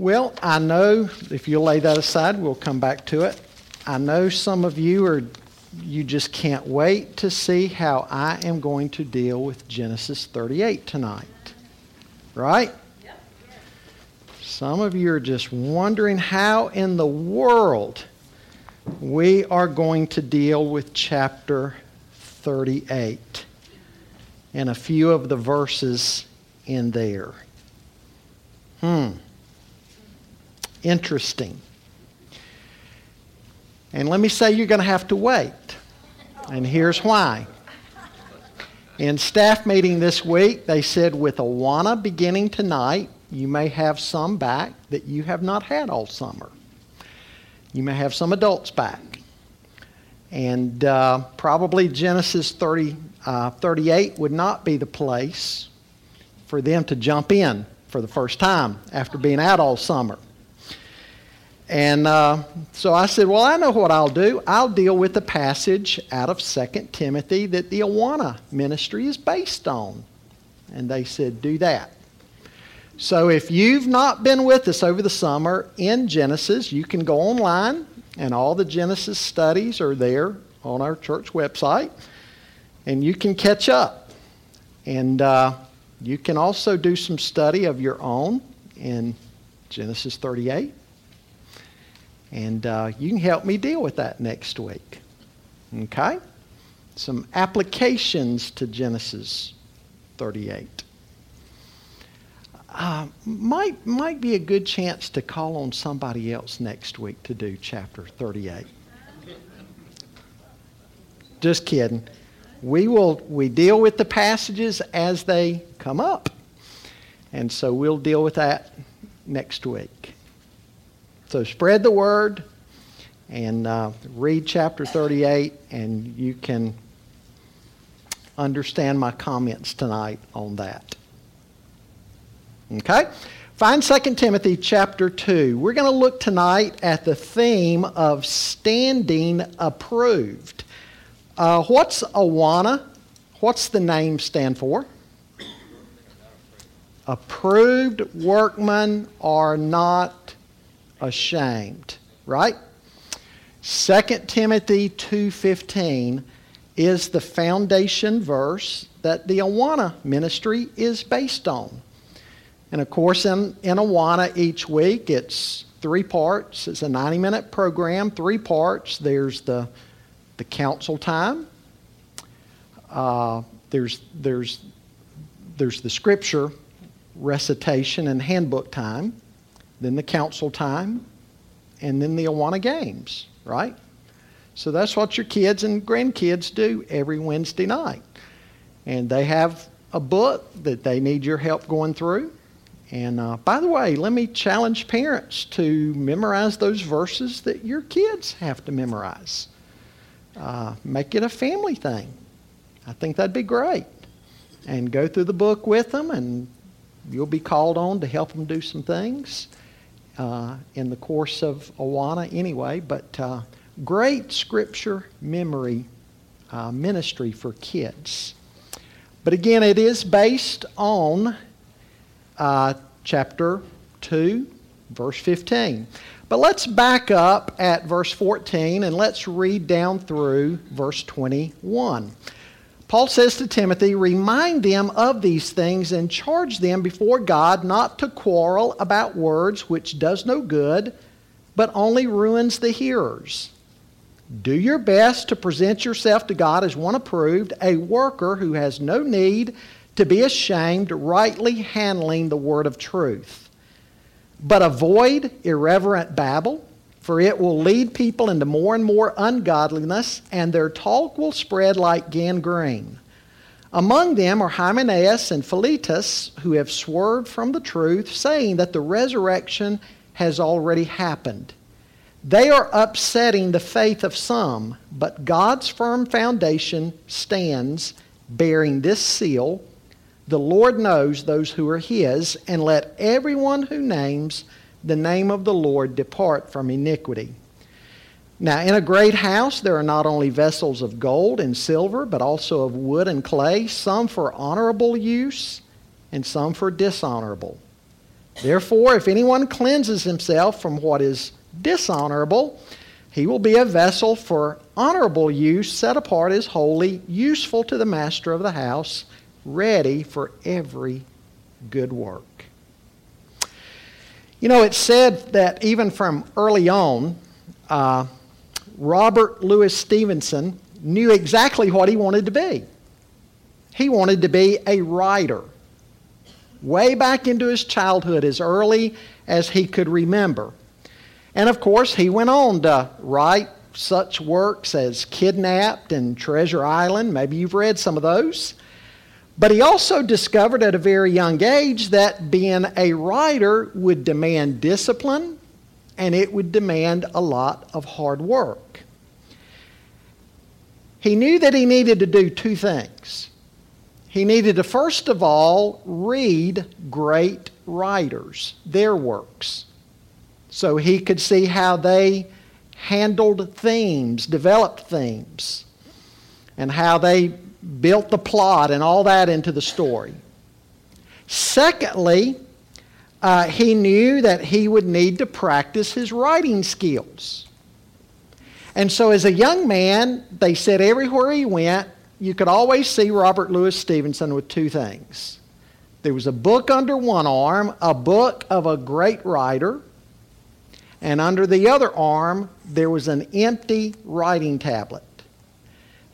Well, I know if you'll lay that aside, we'll come back to it. I know some of you are you just can't wait to see how I am going to deal with Genesis 38 tonight. Right? Some of you are just wondering how in the world we are going to deal with chapter 38 and a few of the verses in there. Hmm. Interesting. And let me say, you're going to have to wait. And here's why. In staff meeting this week, they said with Awana beginning tonight, you may have some back that you have not had all summer. You may have some adults back. And uh, probably Genesis 30, uh, 38 would not be the place for them to jump in for the first time after being out all summer. And uh, so I said, Well, I know what I'll do. I'll deal with the passage out of 2 Timothy that the Awana ministry is based on. And they said, Do that. So if you've not been with us over the summer in Genesis, you can go online, and all the Genesis studies are there on our church website, and you can catch up. And uh, you can also do some study of your own in Genesis 38 and uh, you can help me deal with that next week. Okay? Some applications to Genesis 38. Uh, might, might be a good chance to call on somebody else next week to do chapter 38. Just kidding. We will we deal with the passages as they come up. And so we'll deal with that next week. So spread the word and uh, read chapter 38, and you can understand my comments tonight on that. Okay? Find 2 Timothy chapter 2. We're going to look tonight at the theme of standing approved. Uh, what's Awana? What's the name stand for? Approved workmen are not ashamed, right? 2 Timothy 2:15 is the foundation verse that the Awana ministry is based on. And of course, in, in Awana each week, it's three parts. It's a 90 minute program, three parts. There's the, the council time, uh, there's, there's, there's the scripture recitation and handbook time, then the council time, and then the Awana Games, right? So that's what your kids and grandkids do every Wednesday night. And they have a book that they need your help going through. And uh, by the way, let me challenge parents to memorize those verses that your kids have to memorize. Uh, make it a family thing. I think that'd be great. And go through the book with them, and you'll be called on to help them do some things uh, in the course of Awana anyway, but uh, great scripture memory uh, ministry for kids. But again, it is based on uh, chapter 2, verse 15. But let's back up at verse 14 and let's read down through verse 21. Paul says to Timothy, Remind them of these things and charge them before God not to quarrel about words which does no good, but only ruins the hearers. Do your best to present yourself to God as one approved, a worker who has no need to be ashamed, rightly handling the word of truth. But avoid irreverent babble for it will lead people into more and more ungodliness, and their talk will spread like gangrene. Among them are Hymenaeus and Philetus, who have swerved from the truth, saying that the resurrection has already happened. They are upsetting the faith of some, but God's firm foundation stands, bearing this seal The Lord knows those who are His, and let everyone who names the name of the Lord depart from iniquity. Now, in a great house, there are not only vessels of gold and silver, but also of wood and clay, some for honorable use and some for dishonorable. Therefore, if anyone cleanses himself from what is dishonorable, he will be a vessel for honorable use, set apart as holy, useful to the master of the house, ready for every good work. You know, it's said that even from early on, uh, Robert Louis Stevenson knew exactly what he wanted to be. He wanted to be a writer. Way back into his childhood, as early as he could remember. And of course, he went on to write such works as Kidnapped and Treasure Island. Maybe you've read some of those. But he also discovered at a very young age that being a writer would demand discipline and it would demand a lot of hard work. He knew that he needed to do two things. He needed to, first of all, read great writers, their works, so he could see how they handled themes, developed themes, and how they built the plot and all that into the story. Secondly, uh, he knew that he would need to practice his writing skills. And so, as a young man, they said everywhere he went, you could always see Robert Louis Stevenson with two things. There was a book under one arm, a book of a great writer, and under the other arm, there was an empty writing tablet.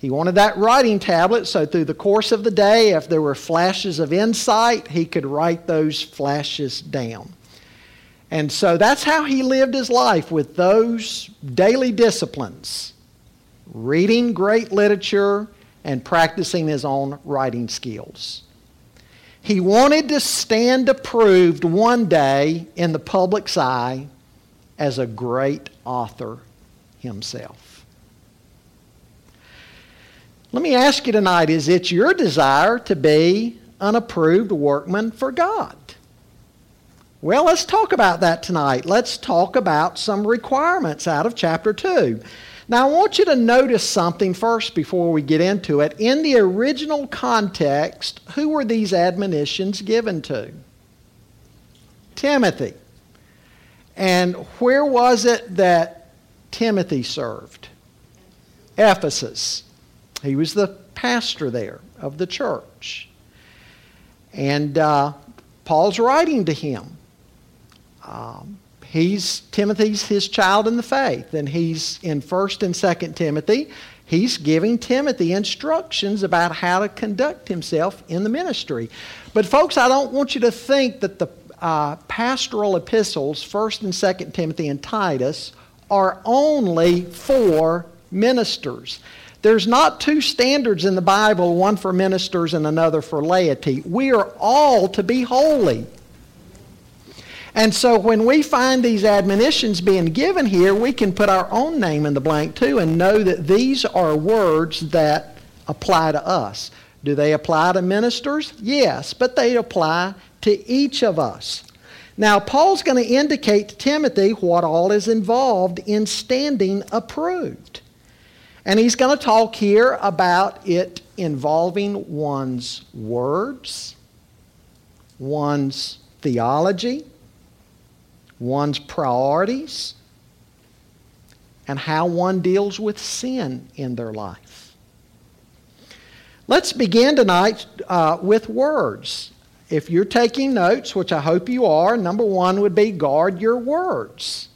He wanted that writing tablet so through the course of the day, if there were flashes of insight, he could write those flashes down. And so that's how he lived his life with those daily disciplines reading great literature and practicing his own writing skills. He wanted to stand approved one day in the public's eye as a great author himself. Let me ask you tonight is it your desire to be an approved workman for God? Well, let's talk about that tonight. Let's talk about some requirements out of chapter 2. Now, I want you to notice something first before we get into it. In the original context, who were these admonitions given to? Timothy. And where was it that Timothy served? Ephesus. He was the pastor there of the church. And uh, Paul's writing to him. Um, he's Timothy's his child in the faith, and he's in First and Second Timothy. He's giving Timothy instructions about how to conduct himself in the ministry. But folks, I don't want you to think that the uh, pastoral epistles, First and Second Timothy and Titus, are only for ministers. There's not two standards in the Bible, one for ministers and another for laity. We are all to be holy. And so when we find these admonitions being given here, we can put our own name in the blank too and know that these are words that apply to us. Do they apply to ministers? Yes, but they apply to each of us. Now, Paul's going to indicate to Timothy what all is involved in standing approved. And he's going to talk here about it involving one's words, one's theology, one's priorities, and how one deals with sin in their life. Let's begin tonight uh, with words. If you're taking notes, which I hope you are, number one would be guard your words.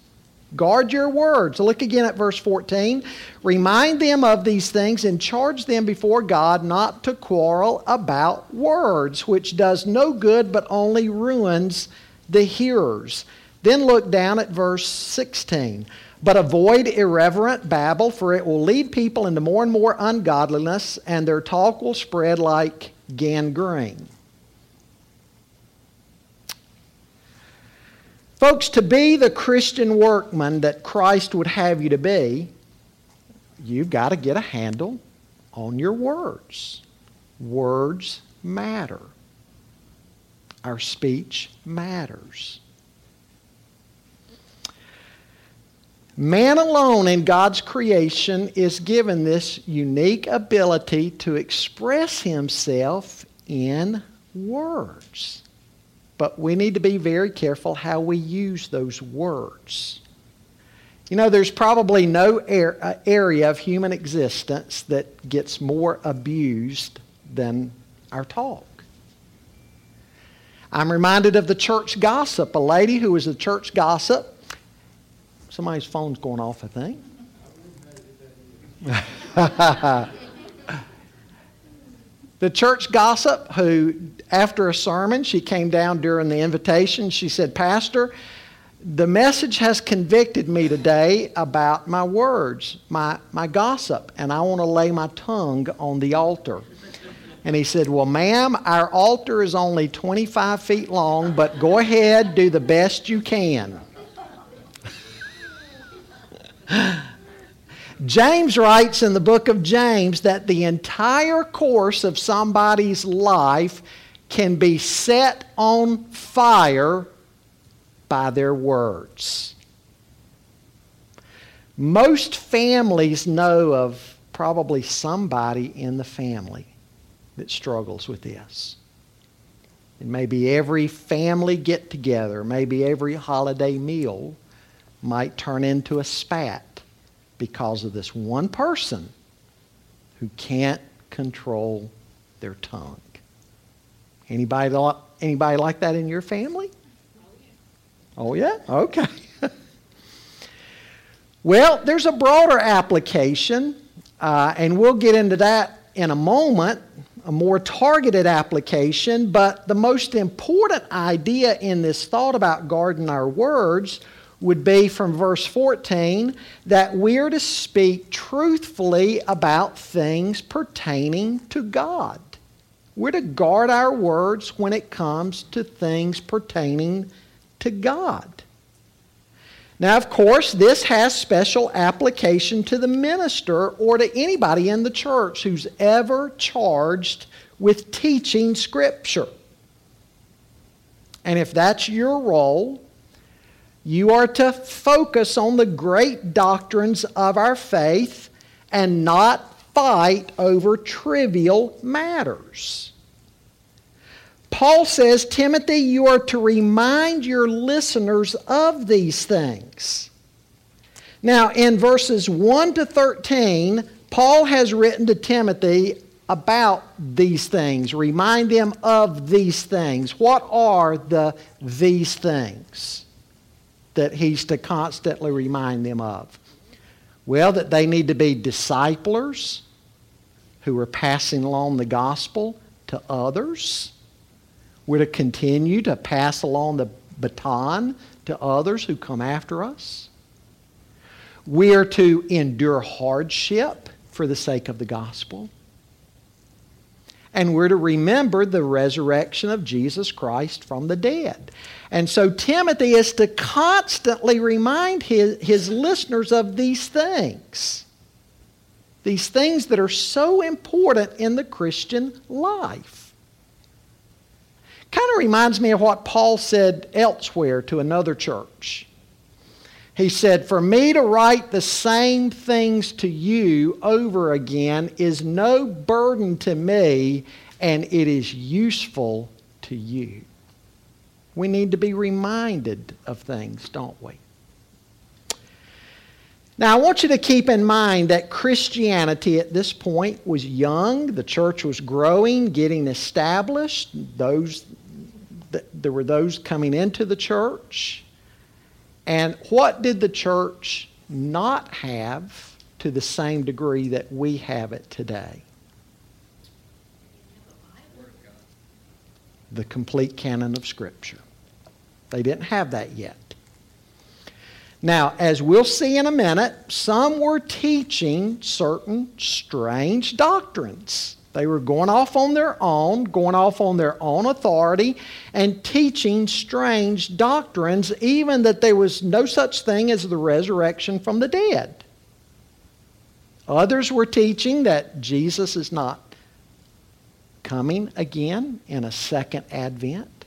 Guard your words. Look again at verse 14. Remind them of these things and charge them before God not to quarrel about words, which does no good but only ruins the hearers. Then look down at verse 16. But avoid irreverent babble, for it will lead people into more and more ungodliness, and their talk will spread like gangrene. Folks, to be the Christian workman that Christ would have you to be, you've got to get a handle on your words. Words matter. Our speech matters. Man alone in God's creation is given this unique ability to express himself in words. But we need to be very careful how we use those words. You know, there's probably no uh, area of human existence that gets more abused than our talk. I'm reminded of the church gossip, a lady who was a church gossip. Somebody's phone's going off, I think. the church gossip who, after a sermon, she came down during the invitation. She said, Pastor, the message has convicted me today about my words, my, my gossip, and I want to lay my tongue on the altar. And he said, Well, ma'am, our altar is only 25 feet long, but go ahead, do the best you can. James writes in the book of James that the entire course of somebody's life can be set on fire by their words. Most families know of probably somebody in the family that struggles with this. And maybe every family get together, maybe every holiday meal might turn into a spat because of this one person who can't control their tongue. Anybody, anybody like that in your family? Oh, yeah? Okay. well, there's a broader application, uh, and we'll get into that in a moment a more targeted application, but the most important idea in this thought about guarding our words would be from verse 14 that we're to speak truthfully about things pertaining to God. We're to guard our words when it comes to things pertaining to God. Now, of course, this has special application to the minister or to anybody in the church who's ever charged with teaching Scripture. And if that's your role, you are to focus on the great doctrines of our faith and not fight over trivial matters. Paul says, Timothy, you are to remind your listeners of these things. Now, in verses 1 to 13, Paul has written to Timothy about these things. Remind them of these things. What are the these things that he's to constantly remind them of? Well, that they need to be disciplers who are passing along the gospel to others we're to continue to pass along the baton to others who come after us. We are to endure hardship for the sake of the gospel. And we're to remember the resurrection of Jesus Christ from the dead. And so Timothy is to constantly remind his, his listeners of these things. These things that are so important in the Christian life. Kind of reminds me of what Paul said elsewhere to another church. He said, For me to write the same things to you over again is no burden to me, and it is useful to you. We need to be reminded of things, don't we? Now, I want you to keep in mind that Christianity at this point was young. The church was growing, getting established. Those there were those coming into the church. And what did the church not have to the same degree that we have it today? The complete canon of Scripture. They didn't have that yet. Now, as we'll see in a minute, some were teaching certain strange doctrines. They were going off on their own, going off on their own authority, and teaching strange doctrines, even that there was no such thing as the resurrection from the dead. Others were teaching that Jesus is not coming again in a second advent.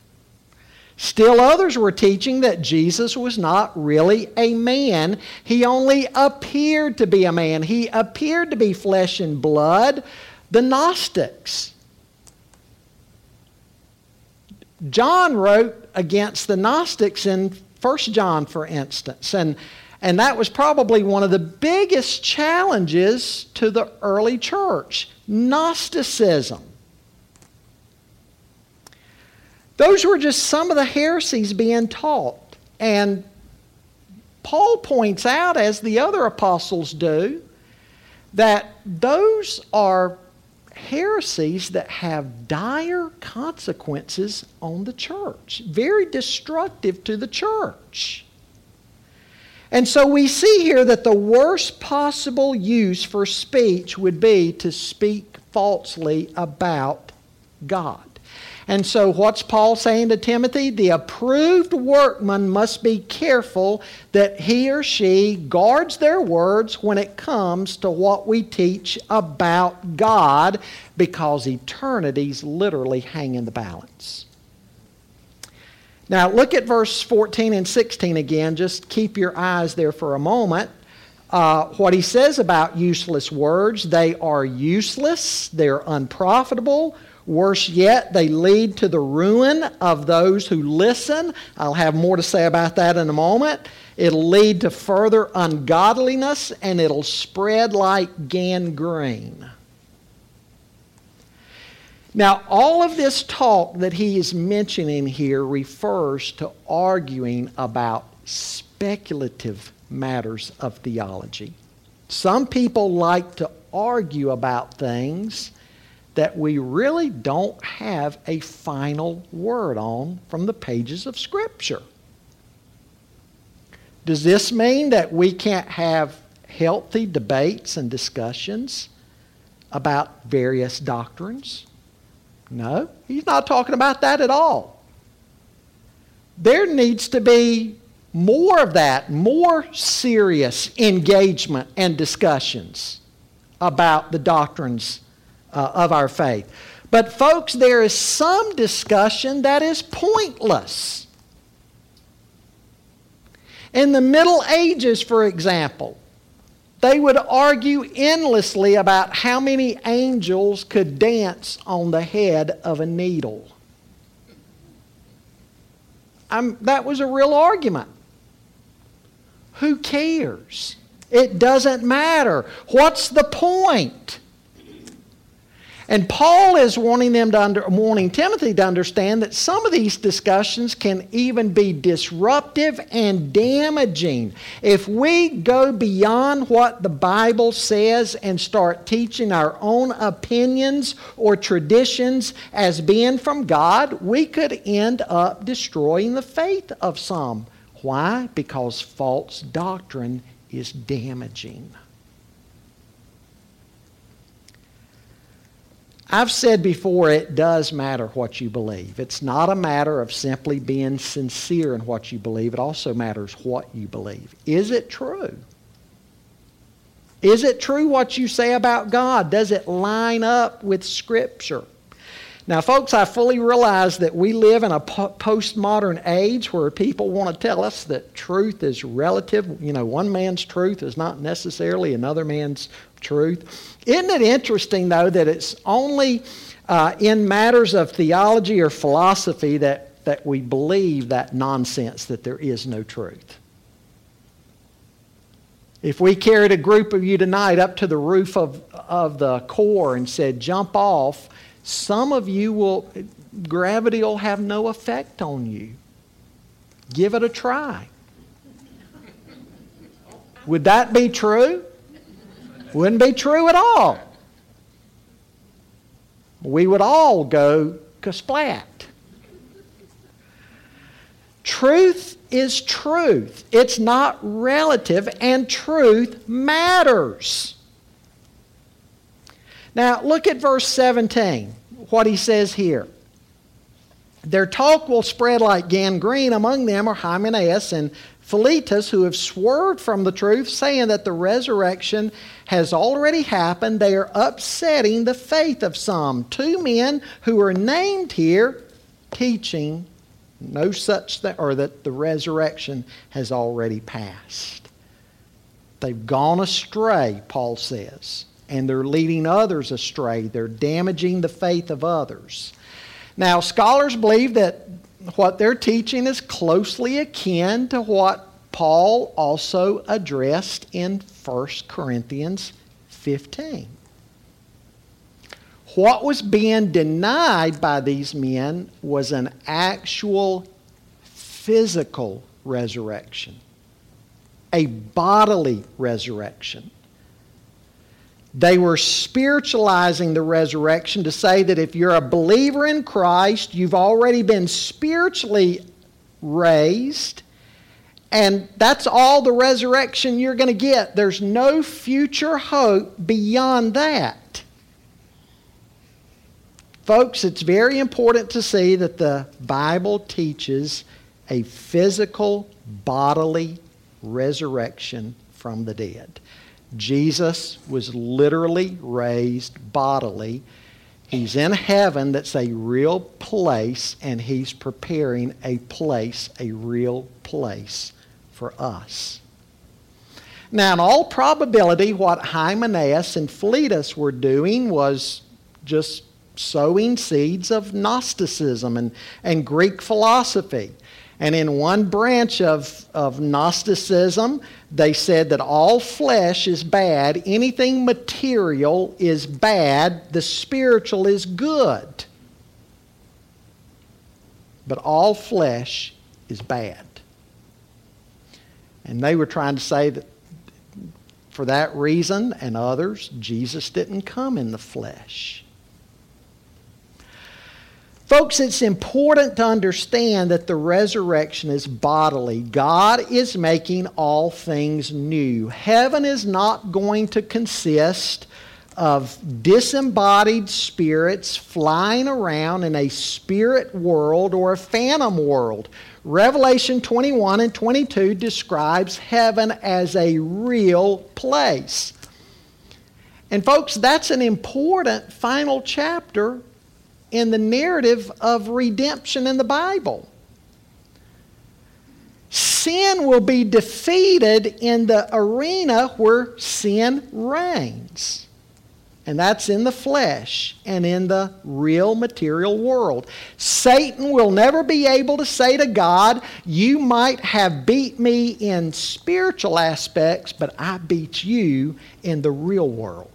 Still, others were teaching that Jesus was not really a man. He only appeared to be a man. He appeared to be flesh and blood, the Gnostics. John wrote against the Gnostics in 1 John, for instance. And, and that was probably one of the biggest challenges to the early church Gnosticism. Those were just some of the heresies being taught. And Paul points out, as the other apostles do, that those are heresies that have dire consequences on the church, very destructive to the church. And so we see here that the worst possible use for speech would be to speak falsely about God. And so, what's Paul saying to Timothy? The approved workman must be careful that he or she guards their words when it comes to what we teach about God, because eternities literally hang in the balance. Now, look at verse 14 and 16 again. Just keep your eyes there for a moment. Uh, what he says about useless words they are useless, they're unprofitable Worse yet, they lead to the ruin of those who listen. I'll have more to say about that in a moment. It'll lead to further ungodliness and it'll spread like gangrene. Now, all of this talk that he is mentioning here refers to arguing about speculative matters of theology. Some people like to argue about things that we really don't have a final word on from the pages of Scripture. Does this mean that we can't have healthy debates and discussions about various doctrines? No, he's not talking about that at all. There needs to be more of that, more serious engagement and discussions about the doctrines uh, of our faith. But, folks, there is some discussion that is pointless. In the Middle Ages, for example, they would argue endlessly about how many angels could dance on the head of a needle. I'm, that was a real argument. Who cares? It doesn't matter. What's the point? And Paul is wanting them to under, wanting Timothy to understand that some of these discussions can even be disruptive and damaging. If we go beyond what the Bible says and start teaching our own opinions or traditions as being from God, we could end up destroying the faith of some. Why? Because false doctrine is damaging. I've said before, it does matter what you believe. It's not a matter of simply being sincere in what you believe, it also matters what you believe. Is it true? Is it true what you say about God? Does it line up with Scripture? Now, folks, I fully realize that we live in a postmodern age where people want to tell us that truth is relative. You know, one man's truth is not necessarily another man's truth. Isn't it interesting, though, that it's only uh, in matters of theology or philosophy that, that we believe that nonsense that there is no truth? If we carried a group of you tonight up to the roof of, of the core and said, jump off, some of you will, gravity will have no effect on you. Give it a try. Would that be true? Wouldn't be true at all. We would all go kasplat. Truth is truth. It's not relative, and truth matters. Now, look at verse 17, what he says here. Their talk will spread like gangrene. Among them or Hymenaeus and Philetus, who have swerved from the truth, saying that the resurrection has already happened. They are upsetting the faith of some. Two men who are named here teaching no such thing, or that the resurrection has already passed. They've gone astray, Paul says, and they're leading others astray. They're damaging the faith of others. Now, scholars believe that what they're teaching is closely akin to what Paul also addressed in 1 Corinthians 15. What was being denied by these men was an actual physical resurrection, a bodily resurrection. They were spiritualizing the resurrection to say that if you're a believer in Christ, you've already been spiritually raised, and that's all the resurrection you're going to get. There's no future hope beyond that. Folks, it's very important to see that the Bible teaches a physical, bodily resurrection from the dead. Jesus was literally raised bodily. He's in heaven that's a real place, and he's preparing a place, a real place for us. Now, in all probability, what Hymenaeus and Philetus were doing was just sowing seeds of Gnosticism and, and Greek philosophy. And in one branch of, of Gnosticism, they said that all flesh is bad, anything material is bad, the spiritual is good. But all flesh is bad. And they were trying to say that for that reason and others, Jesus didn't come in the flesh. Folks, it's important to understand that the resurrection is bodily. God is making all things new. Heaven is not going to consist of disembodied spirits flying around in a spirit world or a phantom world. Revelation 21 and 22 describes heaven as a real place. And, folks, that's an important final chapter in the narrative of redemption in the Bible. Sin will be defeated in the arena where sin reigns. And that's in the flesh and in the real material world. Satan will never be able to say to God, You might have beat me in spiritual aspects, but I beat you in the real world.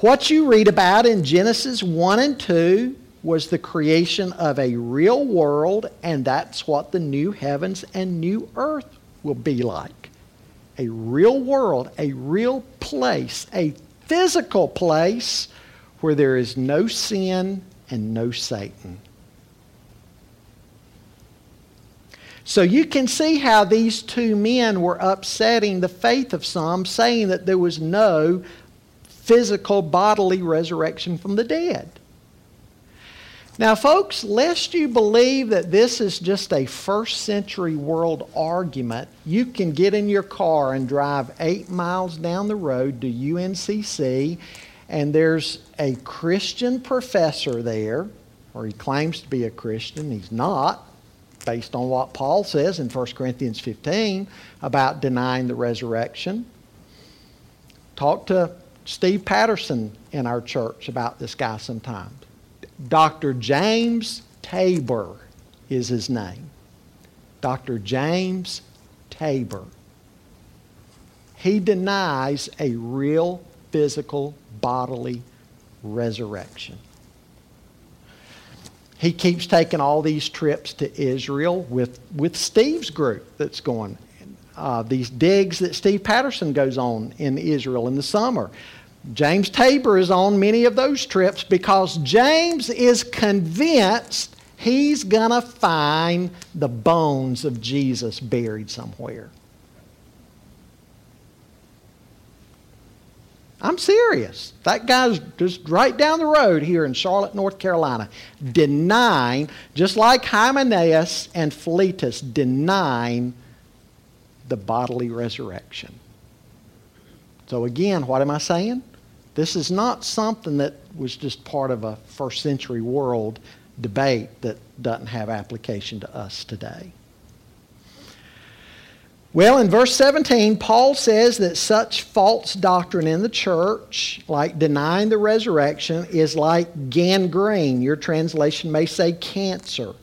What you read about in Genesis 1 and 2 was the creation of a real world, and that's what the new heavens and new earth will be like. A real world, a real place, a physical place where there is no sin and no Satan. So you can see how these two men were upsetting the faith of some, saying that there was no physical bodily resurrection from the dead. Now, folks, lest you believe that this is just a first century world argument, you can get in your car and drive eight miles down the road to UNCC, and there's a Christian professor there, or he claims to be a Christian. He's not, based on what Paul says in 1 Corinthians 15 about denying the resurrection. Talk to Steve Patterson in our church about this guy sometimes. Dr. James Tabor is his name. Dr. James Tabor. He denies a real physical bodily resurrection. He keeps taking all these trips to Israel with, with Steve's group that's going. Uh, these digs that Steve Patterson goes on in Israel in the summer. James Tabor is on many of those trips because James is convinced he's going to find the bones of Jesus buried somewhere. I'm serious. That guy's just right down the road here in Charlotte, North Carolina, denying, just like Hymenaeus and Philetus, denying the bodily resurrection. So, again, what am I saying? This is not something that was just part of a first century world debate that doesn't have application to us today. Well, in verse 17, Paul says that such false doctrine in the church, like denying the resurrection, is like gangrene. Your translation may say cancer.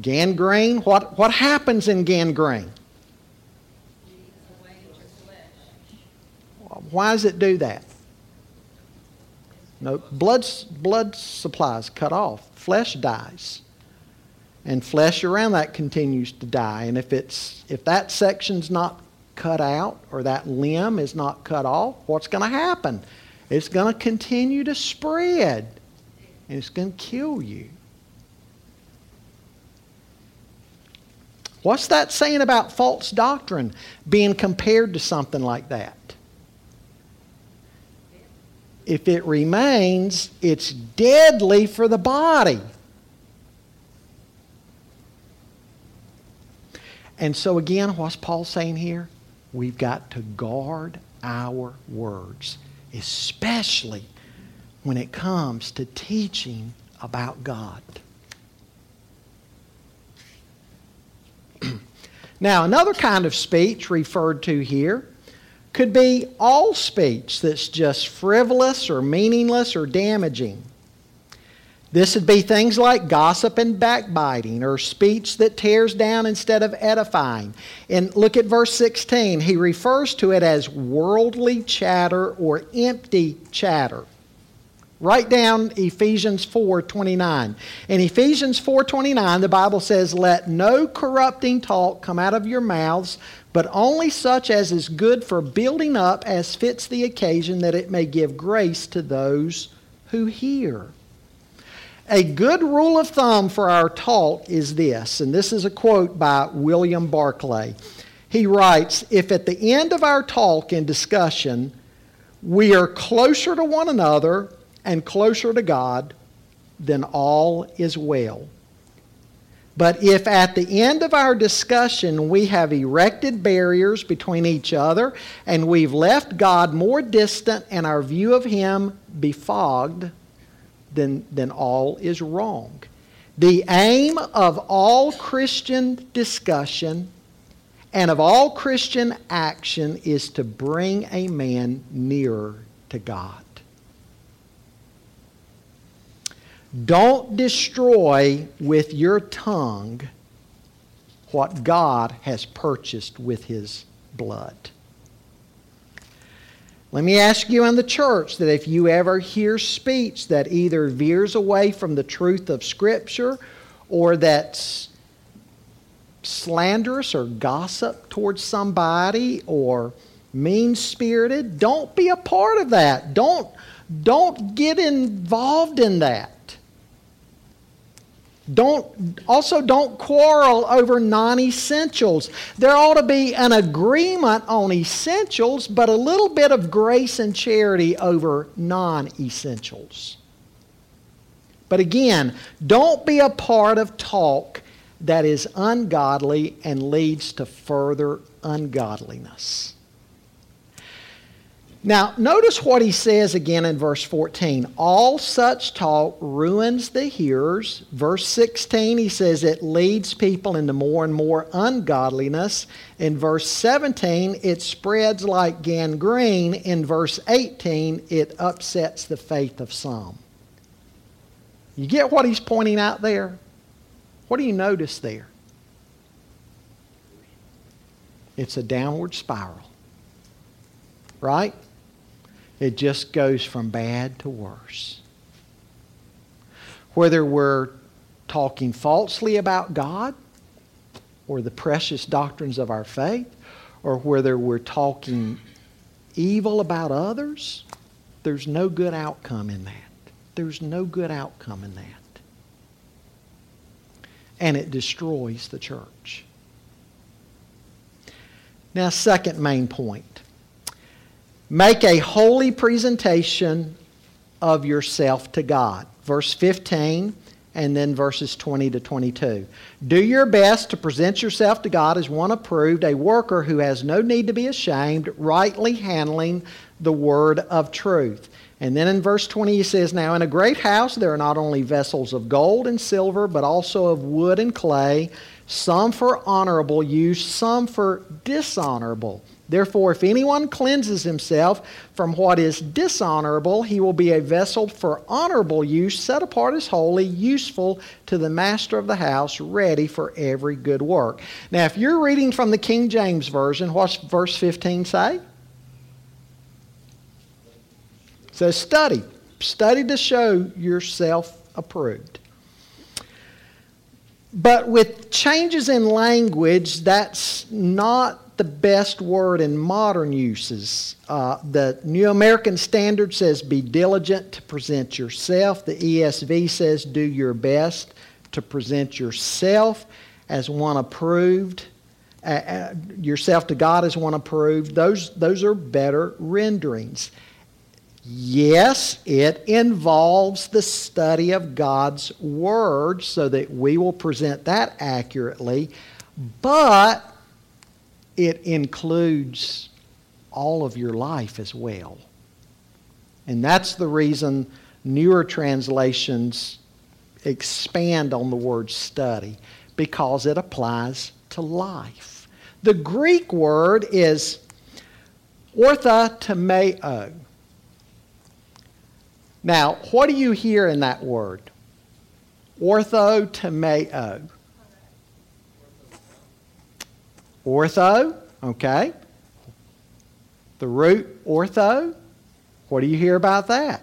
Gangrene, what, what happens in gangrene? Why does it do that? No, blood, blood supply is cut off. Flesh dies. And flesh around that continues to die. And if, it's, if that section's not cut out or that limb is not cut off, what's going to happen? It's going to continue to spread. And it's going to kill you. What's that saying about false doctrine being compared to something like that? If it remains, it's deadly for the body. And so, again, what's Paul saying here? We've got to guard our words, especially when it comes to teaching about God. now, another kind of speech referred to here could be all speech that's just frivolous or meaningless or damaging. This would be things like gossip and backbiting or speech that tears down instead of edifying. And look at verse 16. He refers to it as worldly chatter or empty chatter. Write down Ephesians 4:29. In Ephesians 4:29, the Bible says, "Let no corrupting talk come out of your mouths, but only such as is good for building up as fits the occasion that it may give grace to those who hear." A good rule of thumb for our talk is this, and this is a quote by William Barclay. He writes, "If at the end of our talk and discussion we are closer to one another and closer to God, then all is well. But if at the end of our discussion we have erected barriers between each other and we've left God more distant and our view of Him befogged, then, then all is wrong. The aim of all Christian discussion and of all Christian action is to bring a man nearer to God. Don't destroy with your tongue what God has purchased with his blood. Let me ask you in the church that if you ever hear speech that either veers away from the truth of Scripture or that's slanderous or gossip towards somebody or mean spirited, don't be a part of that. Don't, don't get involved in that. Don't, also, don't quarrel over non essentials. There ought to be an agreement on essentials, but a little bit of grace and charity over non essentials. But again, don't be a part of talk that is ungodly and leads to further ungodliness. Now, notice what he says again in verse 14. All such talk ruins the hearers. Verse 16, he says it leads people into more and more ungodliness. In verse 17, it spreads like gangrene. In verse 18, it upsets the faith of some. You get what he's pointing out there? What do you notice there? It's a downward spiral. Right? It just goes from bad to worse. Whether we're talking falsely about God or the precious doctrines of our faith, or whether we're talking evil about others, there's no good outcome in that. There's no good outcome in that. And it destroys the church. Now, second main point Make a holy presentation of yourself to God. Verse 15 and then verses 20 to 22. Do your best to present yourself to God as one approved, a worker who has no need to be ashamed, rightly handling the word of truth. And then in verse 20 he says, Now in a great house there are not only vessels of gold and silver, but also of wood and clay, some for honorable use, some for dishonorable. Therefore, if anyone cleanses himself from what is dishonorable, he will be a vessel for honorable use, set apart as holy, useful to the master of the house, ready for every good work. Now, if you're reading from the King James Version, what's verse 15 say? It says study. Study to show yourself approved. But with changes in language, that's not the best word in modern uses. Uh, the New American Standard says, be diligent to present yourself. The ESV says, do your best to present yourself as one approved, uh, uh, yourself to God as one approved. Those, those are better renderings. Yes, it involves the study of God's Word so that we will present that accurately, but it includes all of your life as well. And that's the reason newer translations expand on the word study, because it applies to life. The Greek word is orthotomeo. Now, what do you hear in that word? Orthotomeo. Ortho, okay. The root ortho. What do you hear about that?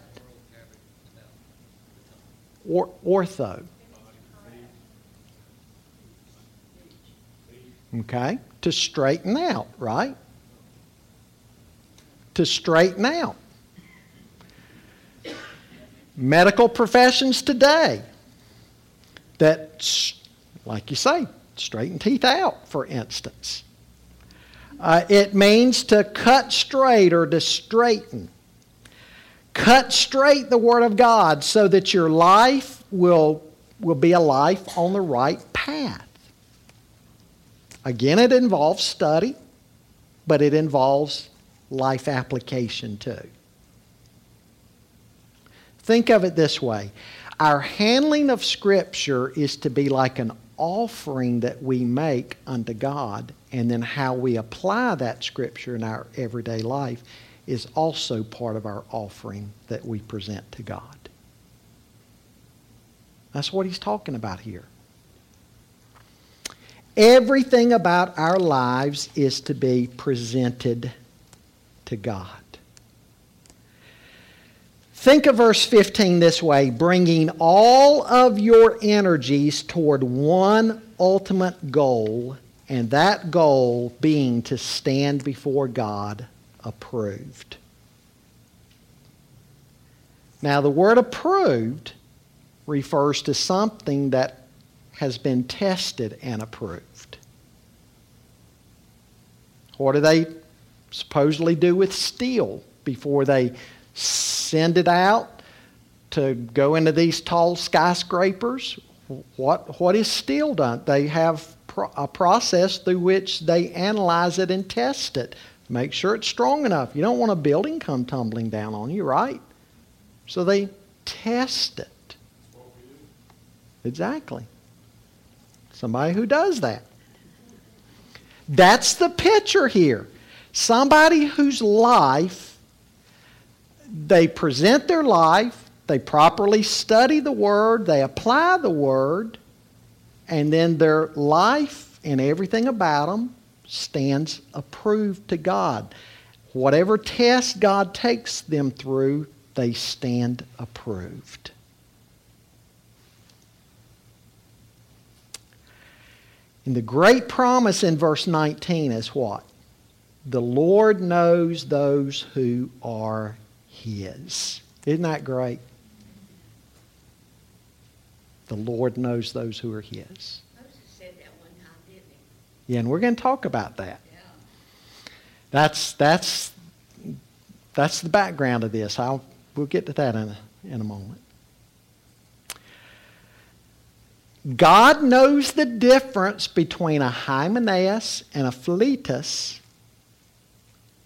Or, ortho. Okay. To straighten out, right? To straighten out medical professions today that, like you say, straighten teeth out, for instance. Uh, it means to cut straight or to straighten. Cut straight the Word of God so that your life will, will be a life on the right path. Again, it involves study, but it involves life application too. Think of it this way our handling of Scripture is to be like an offering that we make unto God, and then how we apply that Scripture in our everyday life is also part of our offering that we present to God. That's what he's talking about here. Everything about our lives is to be presented to God. Think of verse 15 this way bringing all of your energies toward one ultimate goal, and that goal being to stand before God approved. Now, the word approved refers to something that has been tested and approved. What do they supposedly do with steel before they send it out to go into these tall skyscrapers. What, what is steel done? They have pro- a process through which they analyze it and test it. Make sure it's strong enough. You don't want a building come tumbling down on you, right? So they test it. Exactly. Somebody who does that. That's the picture here. Somebody whose life they present their life, they properly study the Word, they apply the Word, and then their life and everything about them stands approved to God. Whatever test God takes them through, they stand approved. And the great promise in verse 19 is what? The Lord knows those who are his. Isn't that great? The Lord knows those who are His. moses said that one time Yeah, and we're going to talk about that. Yeah. That's that's that's the background of this. I'll we'll get to that in a, in a moment. God knows the difference between a Hymenaeus and a Philetus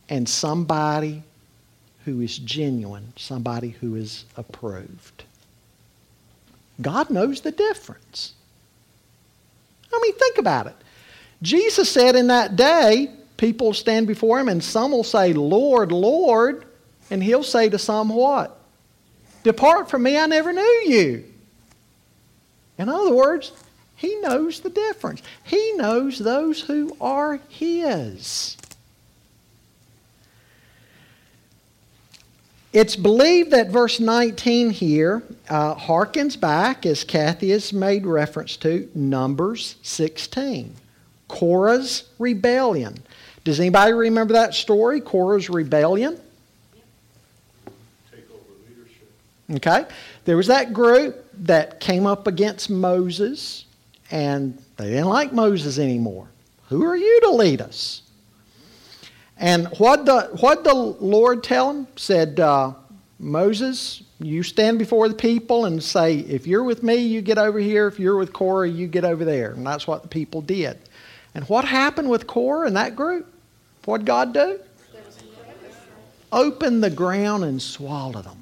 and somebody who is genuine, somebody who is approved. God knows the difference. I mean, think about it. Jesus said in that day, people stand before him and some will say, Lord, Lord, and he'll say to some, What? Depart from me, I never knew you. In other words, he knows the difference. He knows those who are his. It's believed that verse 19 here uh, harkens back, as Kathy has made reference to, Numbers 16. Korah's rebellion. Does anybody remember that story, Korah's rebellion? Okay. There was that group that came up against Moses, and they didn't like Moses anymore. Who are you to lead us? And what the what the Lord tell him said, uh, Moses, you stand before the people and say, if you're with me, you get over here. If you're with Korah, you get over there. And that's what the people did. And what happened with Korah and that group? What God do? Open the ground and swallow them.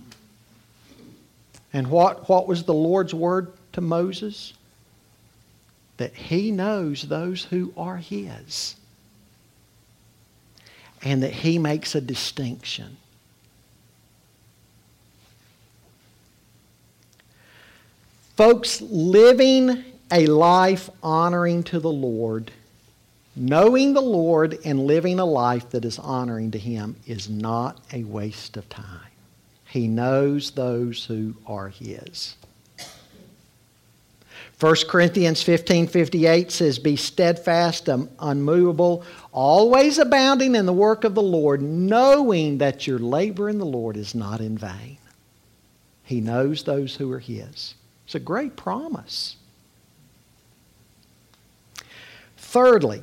And what, what was the Lord's word to Moses? That he knows those who are his and that he makes a distinction. Folks, living a life honoring to the Lord, knowing the Lord and living a life that is honoring to him is not a waste of time. He knows those who are his. 1 Corinthians 15 58 says, Be steadfast, unmovable, always abounding in the work of the Lord, knowing that your labor in the Lord is not in vain. He knows those who are His. It's a great promise. Thirdly,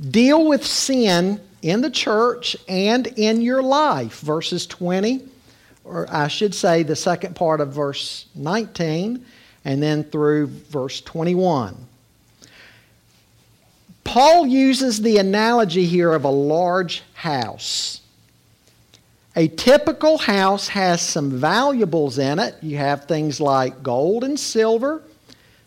deal with sin in the church and in your life. Verses 20, or I should say the second part of verse 19 and then through verse 21. Paul uses the analogy here of a large house. A typical house has some valuables in it. You have things like gold and silver,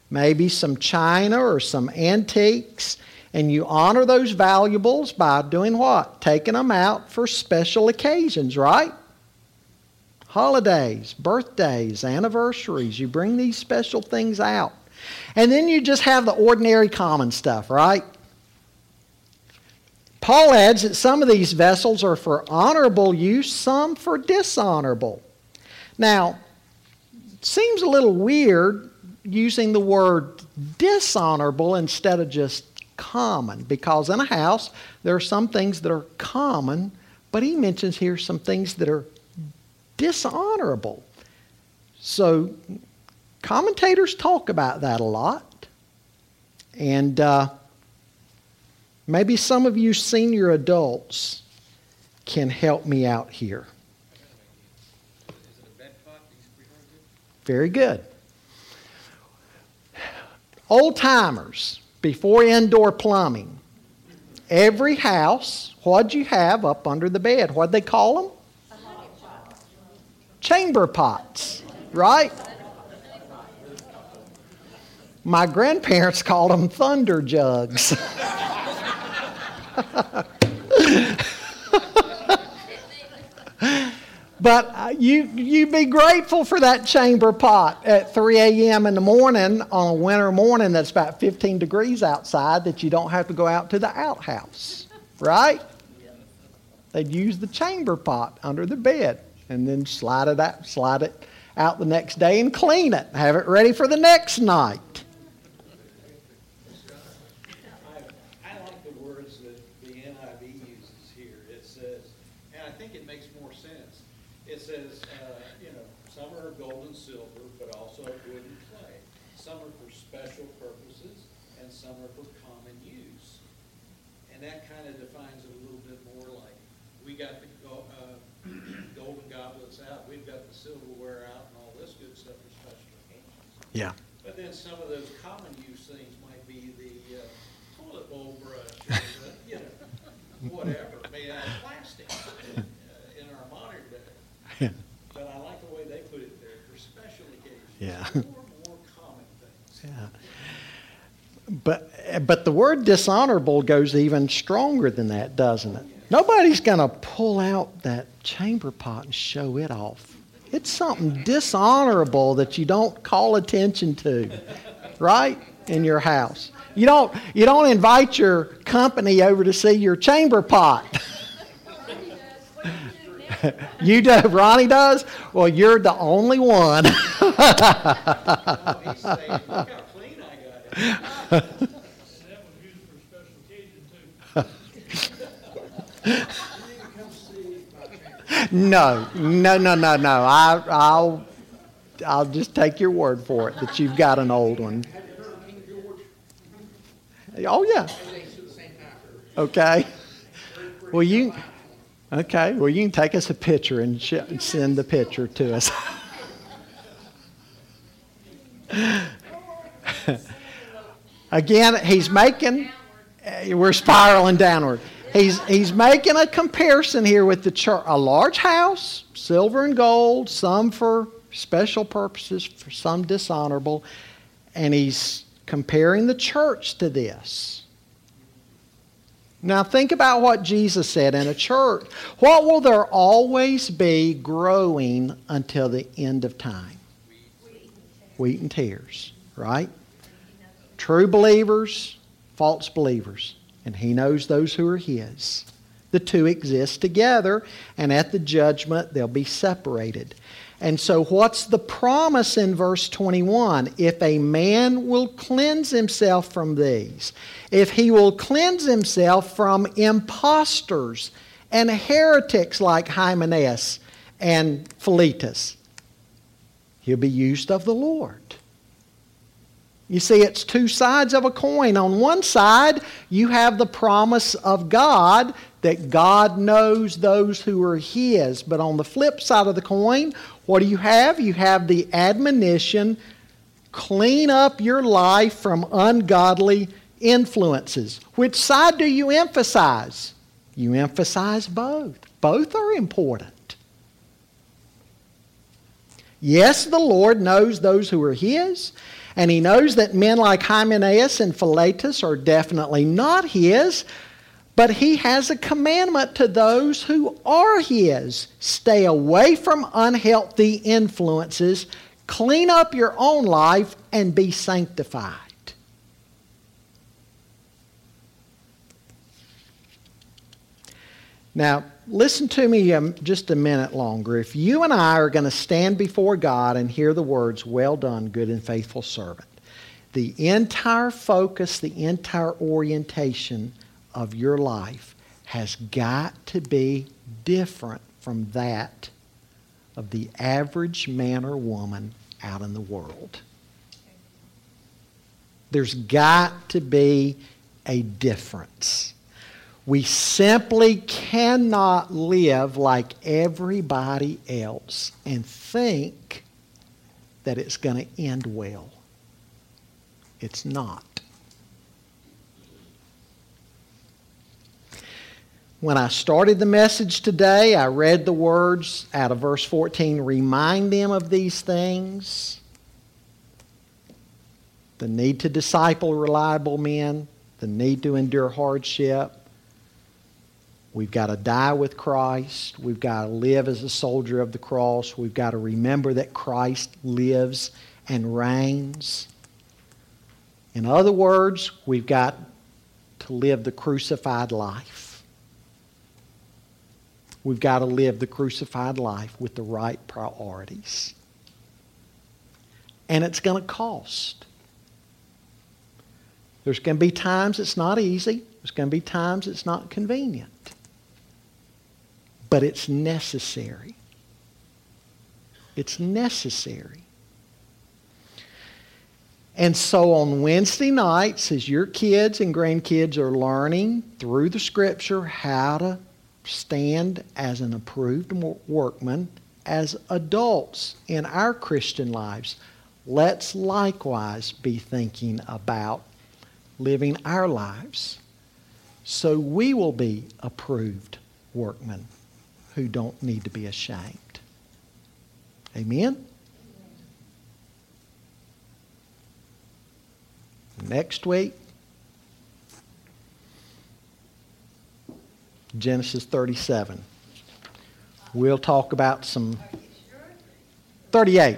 maybe some china or some antiques, and you honor those valuables by doing what? Taking them out for special occasions, right? Holidays, birthdays, anniversaries. You bring these special things out. And then you just have the ordinary common stuff, right? Paul adds that some of these vessels are for honorable use, some for dishonorable. Now, seems a little weird using the word dishonorable instead of just common, because in a house there are some things that are common, but he mentions here some things that are dishonorable. So, commentators talk about that a lot. And uh, maybe some of you senior adults can help me out here. Very good. Old timers, before indoor plumbing, every house, what'd you have up under the bed? What'd they call them? Chamber pots, right? My grandparents called them thunder jugs. but uh, you, you be grateful for that chamber pot at 3 a.m. in the morning on a winter morning that's about 15 degrees outside that you don't have to go out to the outhouse, right? They'd use the chamber pot under the bed and then slide it out, slide it out the next day and clean it. Have it ready for the next night. I like the words that the NIV uses here. It says, and I think it makes more sense. It says, uh, you know, some are gold and silver, but also wood and clay. Some are for special purposes, and some are for common use. And that kind of defines it a little bit more like, we got the golden goblets out, we've got the silverware out and all this good stuff for special occasions. Yeah. But then some of those common use things might be the uh, toilet bowl brush, or the, you know, whatever, made out of plastic. Uh, in our modern day, But the word dishonorable goes even stronger than that, doesn't it? Nobody's going to pull out that chamber pot and show it off. It's something dishonorable that you don't call attention to, right? In your house. You don't, you don't invite your company over to see your chamber pot. you do. Ronnie does? Well, you're the only one. Oh, he's saying, look how clean I got it. No, no, no, no, no. I, I'll, I'll just take your word for it that you've got an old one. Oh yeah. Okay. Well, you. Okay. Well, you can take us a picture and sh- send the picture to us. Again, he's making. We're spiraling downward. He's, he's making a comparison here with the church. A large house, silver and gold, some for special purposes, for some dishonorable. And he's comparing the church to this. Now, think about what Jesus said in a church. What will there always be growing until the end of time? Wheat and tares, right? True believers, false believers. And he knows those who are his. The two exist together, and at the judgment, they'll be separated. And so, what's the promise in verse 21? If a man will cleanse himself from these, if he will cleanse himself from impostors and heretics like Hymenaeus and Philetus, he'll be used of the Lord. You see, it's two sides of a coin. On one side, you have the promise of God that God knows those who are His. But on the flip side of the coin, what do you have? You have the admonition clean up your life from ungodly influences. Which side do you emphasize? You emphasize both. Both are important. Yes, the Lord knows those who are His, and He knows that men like Hymenaeus and Philetus are definitely not His, but He has a commandment to those who are His stay away from unhealthy influences, clean up your own life, and be sanctified. Now, listen to me um, just a minute longer. If you and I are going to stand before God and hear the words, Well done, good and faithful servant, the entire focus, the entire orientation of your life has got to be different from that of the average man or woman out in the world. There's got to be a difference. We simply cannot live like everybody else and think that it's going to end well. It's not. When I started the message today, I read the words out of verse 14 remind them of these things. The need to disciple reliable men, the need to endure hardship, We've got to die with Christ. We've got to live as a soldier of the cross. We've got to remember that Christ lives and reigns. In other words, we've got to live the crucified life. We've got to live the crucified life with the right priorities. And it's going to cost. There's going to be times it's not easy. There's going to be times it's not convenient but it's necessary. It's necessary. And so on Wednesday nights, as your kids and grandkids are learning through the scripture how to stand as an approved workman, as adults in our Christian lives, let's likewise be thinking about living our lives so we will be approved workmen who don't need to be ashamed. Amen? Next week, Genesis 37. We'll talk about some. 38.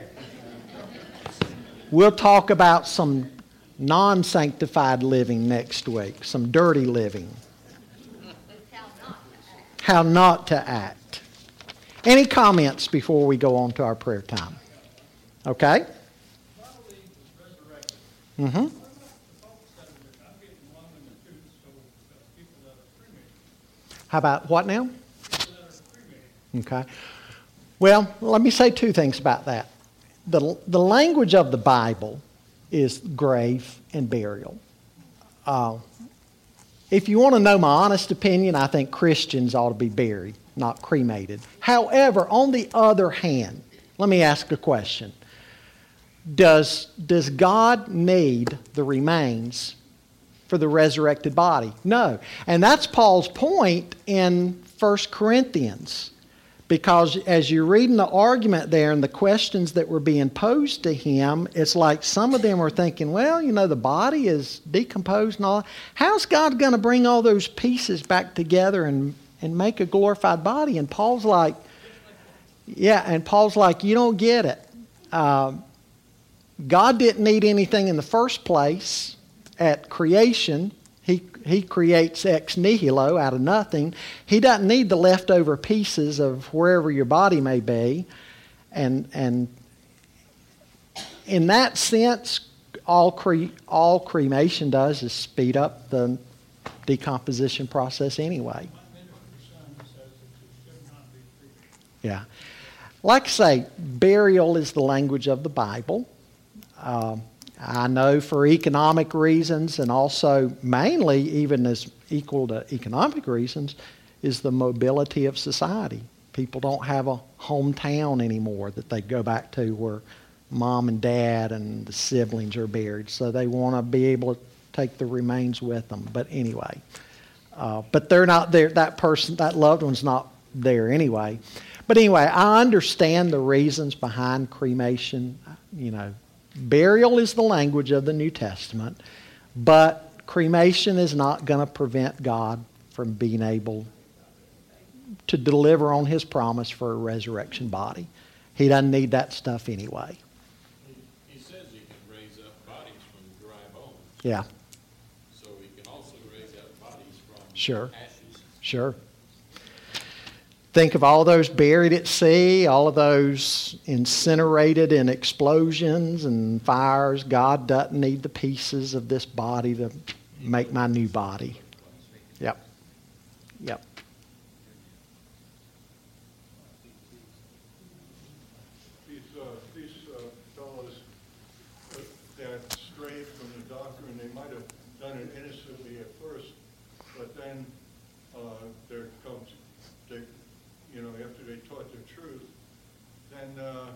We'll talk about some non sanctified living next week, some dirty living. How not to act. Any comments before we go on to our prayer time? Okay? Mm-hmm. How about what now? Okay. Well, let me say two things about that. The, the language of the Bible is grave and burial. Uh, if you want to know my honest opinion, I think Christians ought to be buried, not cremated. However, on the other hand, let me ask a question. Does, does God need the remains for the resurrected body? No. And that's Paul's point in 1 Corinthians. Because as you're reading the argument there and the questions that were being posed to him, it's like some of them are thinking, well, you know, the body is decomposed and all. How's God going to bring all those pieces back together and, and make a glorified body? And Paul's like, yeah, and Paul's like, you don't get it. Um, God didn't need anything in the first place at creation. He, he creates ex nihilo out of nothing. He doesn't need the leftover pieces of wherever your body may be. And, and in that sense, all, cre- all cremation does is speed up the decomposition process anyway. Yeah. Like I say, burial is the language of the Bible. Um, I know for economic reasons and also mainly even as equal to economic reasons is the mobility of society. People don't have a hometown anymore that they go back to where mom and dad and the siblings are buried. So they want to be able to take the remains with them. But anyway, uh, but they're not there. That person, that loved one's not there anyway. But anyway, I understand the reasons behind cremation. You know, Burial is the language of the New Testament, but cremation is not going to prevent God from being able to deliver on his promise for a resurrection body. He doesn't need that stuff anyway. He, says he can raise up bodies from dry bones. Yeah. So he can also raise up bodies from sure. ashes. Sure. Think of all those buried at sea, all of those incinerated in explosions and fires. God doesn't need the pieces of this body to make my new body. Yep. Yep. These, uh, these uh, fellows uh, that strayed from the doctrine, they might have done it innocently at first, but then uh, there comes, they, you know, after they taught the truth, then, uh,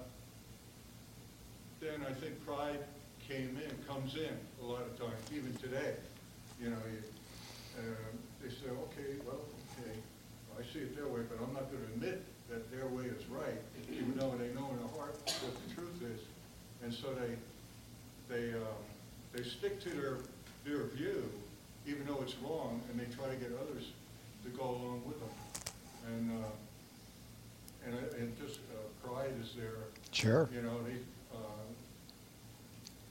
then I think pride came in, comes in a lot of times, even today. You know, you, uh, they say, okay, well, okay, I see it their way, but I'm not going to admit that their way is right, even though they know in their heart what the truth is. And so they, they, uh, they stick to their, their view, even though it's wrong, and they try to get others to go along with them. And, uh, and, and just uh, pride is there. Sure. You know, they, uh,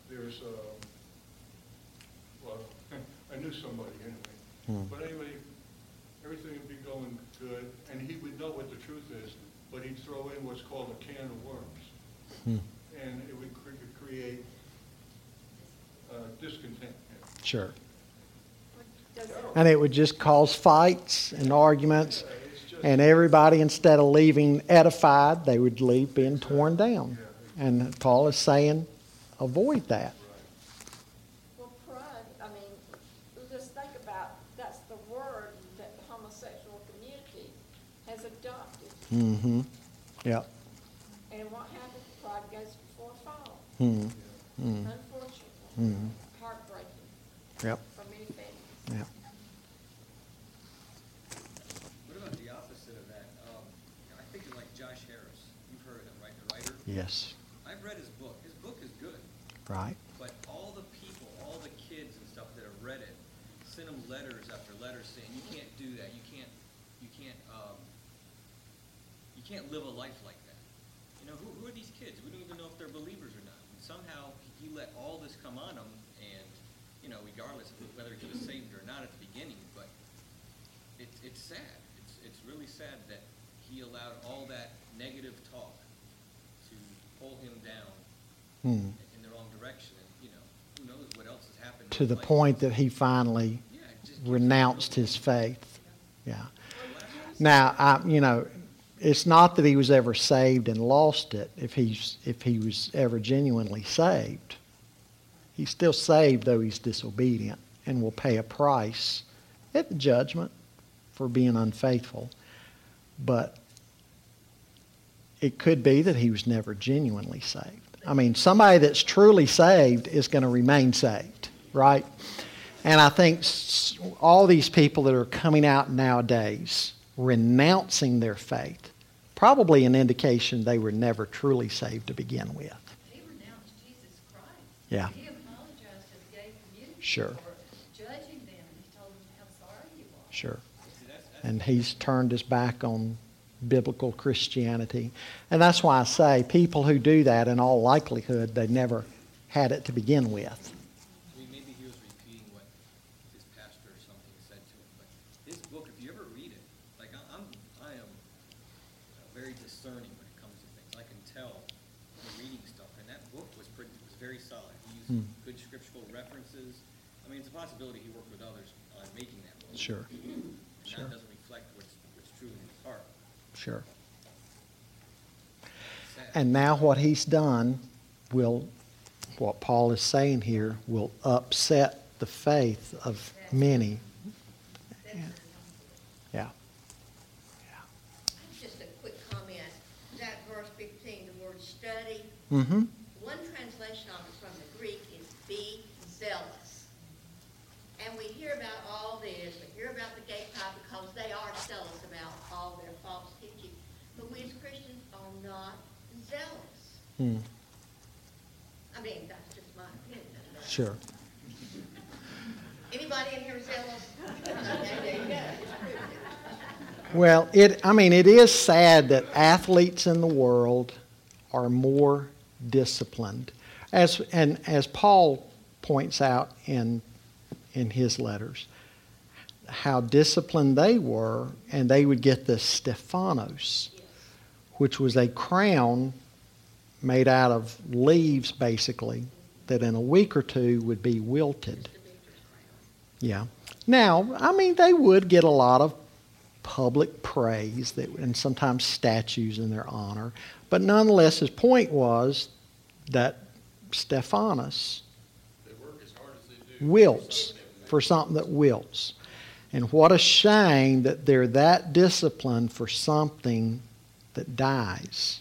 there's, uh, well, I knew somebody anyway. Hmm. But anyway, everything would be going good, and he would know what the truth is, but he'd throw in what's called a can of worms. Hmm. And it would cre- create uh, discontent. Sure. And it would just cause fights and arguments, Yeah, and everybody, instead of leaving edified, they would leave being torn down. And Paul is saying, avoid that. Well, pride, I mean, just think about, that's the word that the homosexual community has adopted. Mm-hmm. Yep. And what happens, pride goes before a fall, Mm-hmm. Mm-hmm. unfortunately. Mhm. Heartbreaking Yep. for many families. Yep. What about the opposite of that? Um, I think of like Josh Harris. You've heard of him, right? The writer. Yes. I've read his book. His book is good, Right. but all the people, all the kids and stuff that have read it, sent him letters after letters saying, "You can't do that. You can't you can't, um, you can't live a life like that. You know, who, who are these kids? We don't even know if they're believers or not. And somehow he let all this come on them, and you know, regardless of whether he was saved or not at the beginning, but it's it's sad. It's it's really sad that he allowed all that negative talk to pull him down Hmm. in the wrong direction. And you know, who knows what else has happened To the life. point that he finally Yeah, it just gives renounced his faith. Yeah. Now, I, you know, it's not that he was ever saved and lost it if he's if he was ever genuinely saved. He's still saved though he's disobedient and will pay a price at the judgment for being unfaithful. But it could be that he was never genuinely saved. I mean, somebody that's truly saved is going to remain saved, right? And I think all these people that are coming out nowadays renouncing their faith, probably an indication they were never truly saved to begin with. He renounced Jesus Christ. Yeah. He apologized to the. Sure. For judging them, and he told them how sorry he was. Sure. See, that's- that's- And he's turned his back on biblical Christianity. And that's why I say people who do that, in all likelihood, they never had it to begin with. I mean, maybe he was repeating what his pastor or something said to him, but his book, if you ever read it, like I- I'm, I am uh, very discerning when it comes to things. I can tell from reading stuff, and that book was pretty, was very solid. He used Hmm. good scriptural references. I mean, it's a possibility he worked with others on making that book. Sure. And Sure. that doesn't reflect what's, what's true in his heart. Sure. And now what he's done will, what Paul is saying here, will upset the faith of many. Yeah. Just a quick comment. That verse fifteen, the word study, Mm-hmm. one translation of it from the Greek is be zealous. And we hear about all this, we hear about the gay pride because they are zealous about all their false teaching. But we as Christians are not zealous. Hmm. I mean, that's just my opinion. Sure. Anybody in here zealous? There you go. It's true. Well, it, I mean, it is sad that athletes in the world are more disciplined. As, and as Paul points out in, in his letters, how disciplined they were, and they would get the Stephanos, which was a crown made out of leaves, basically, that in a week or two would be wilted. Yeah. Now, I mean, they would get a lot of public praise that, and sometimes statues in their honor. But nonetheless, his point was that Stephanos as as wilts for something that wilts. And what a shame that they're that disciplined for something that dies.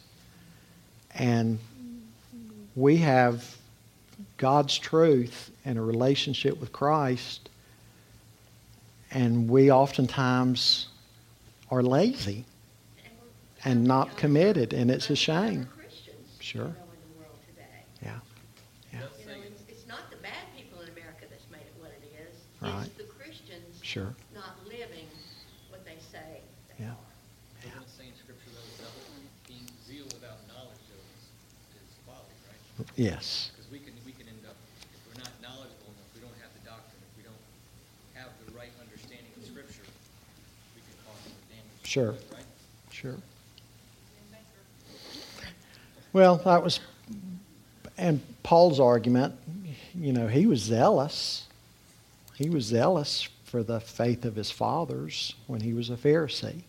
And we have God's truth and a relationship with Christ, and we oftentimes are lazy And not committed, and it's a shame. We're shame. Christians, Sure. You know, in the world today. Yeah. Yeah. Does You know, say- it's, it's not the bad people in America that's made it what it is. Right. It's the Christians Sure. not living what they say they Yeah. are. Doesn't it say in scripture though, zeal, being zeal without knowledge though is, is folly, right? Yes. Because we can, we can end up, if we're not knowledgeable enough, we don't have the doctrine, if we don't have the right understanding of scripture, we can cause some damage. Sure. Right? Sure. Well, that was, and Paul's argument, you know, he was zealous. He was zealous for the faith of his fathers when he was a Pharisee.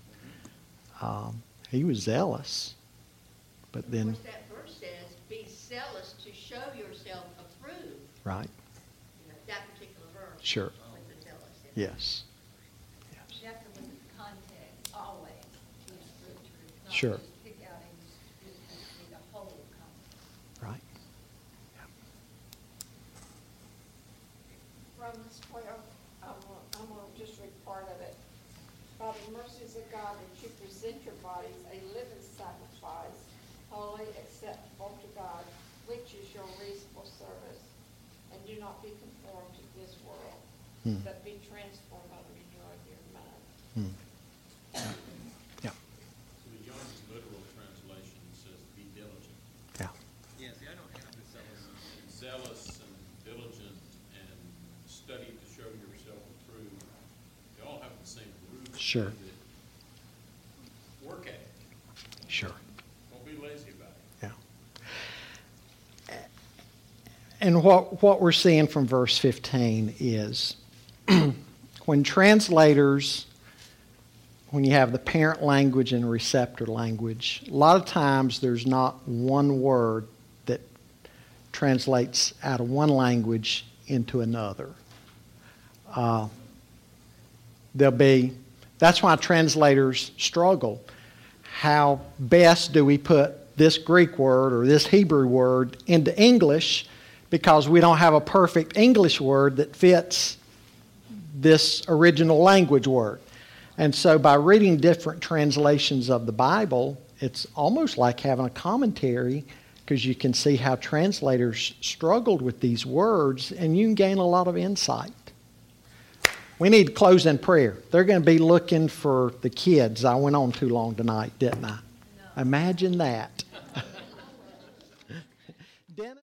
Um, he was zealous. But Of then, course, that verse says, be zealous to show yourself approved, right, that particular verse. Sure. With the zealous. in yes. You have to look at the context always in scripture. not Sure. just Pick out a, it has to be the whole context. Right. Romans twelve, I'm, gonna- I'm gonna just read part of it. By the mercies of God, that you present your bodies a living sacrifice, holy, acceptable to God, which is your reasonable service do not be conformed to this world, hmm. but be transformed by the renewal of your mind. Hmm. Yeah. The Young's literal translation says, "Be diligent." Yeah. Yeah. See, I don't have zealous, and diligent, and study to show yourself approved. They all have the same root. Sure. And what, what we're seeing from verse 15 is when translators, when you have the parent language and receptor language, a lot of times there's not one word that translates out of one language into another. Uh, there'll be, that's why translators struggle. How best do we put this Greek word or this Hebrew word into English because we don't have a perfect English word that fits this original language word. And so by reading different translations of the Bible, it's almost like having a commentary because you can see how translators struggled with these words and you can gain a lot of insight. We need to close in prayer. They're going to be looking for the kids. I went on too long tonight, didn't I? Imagine that.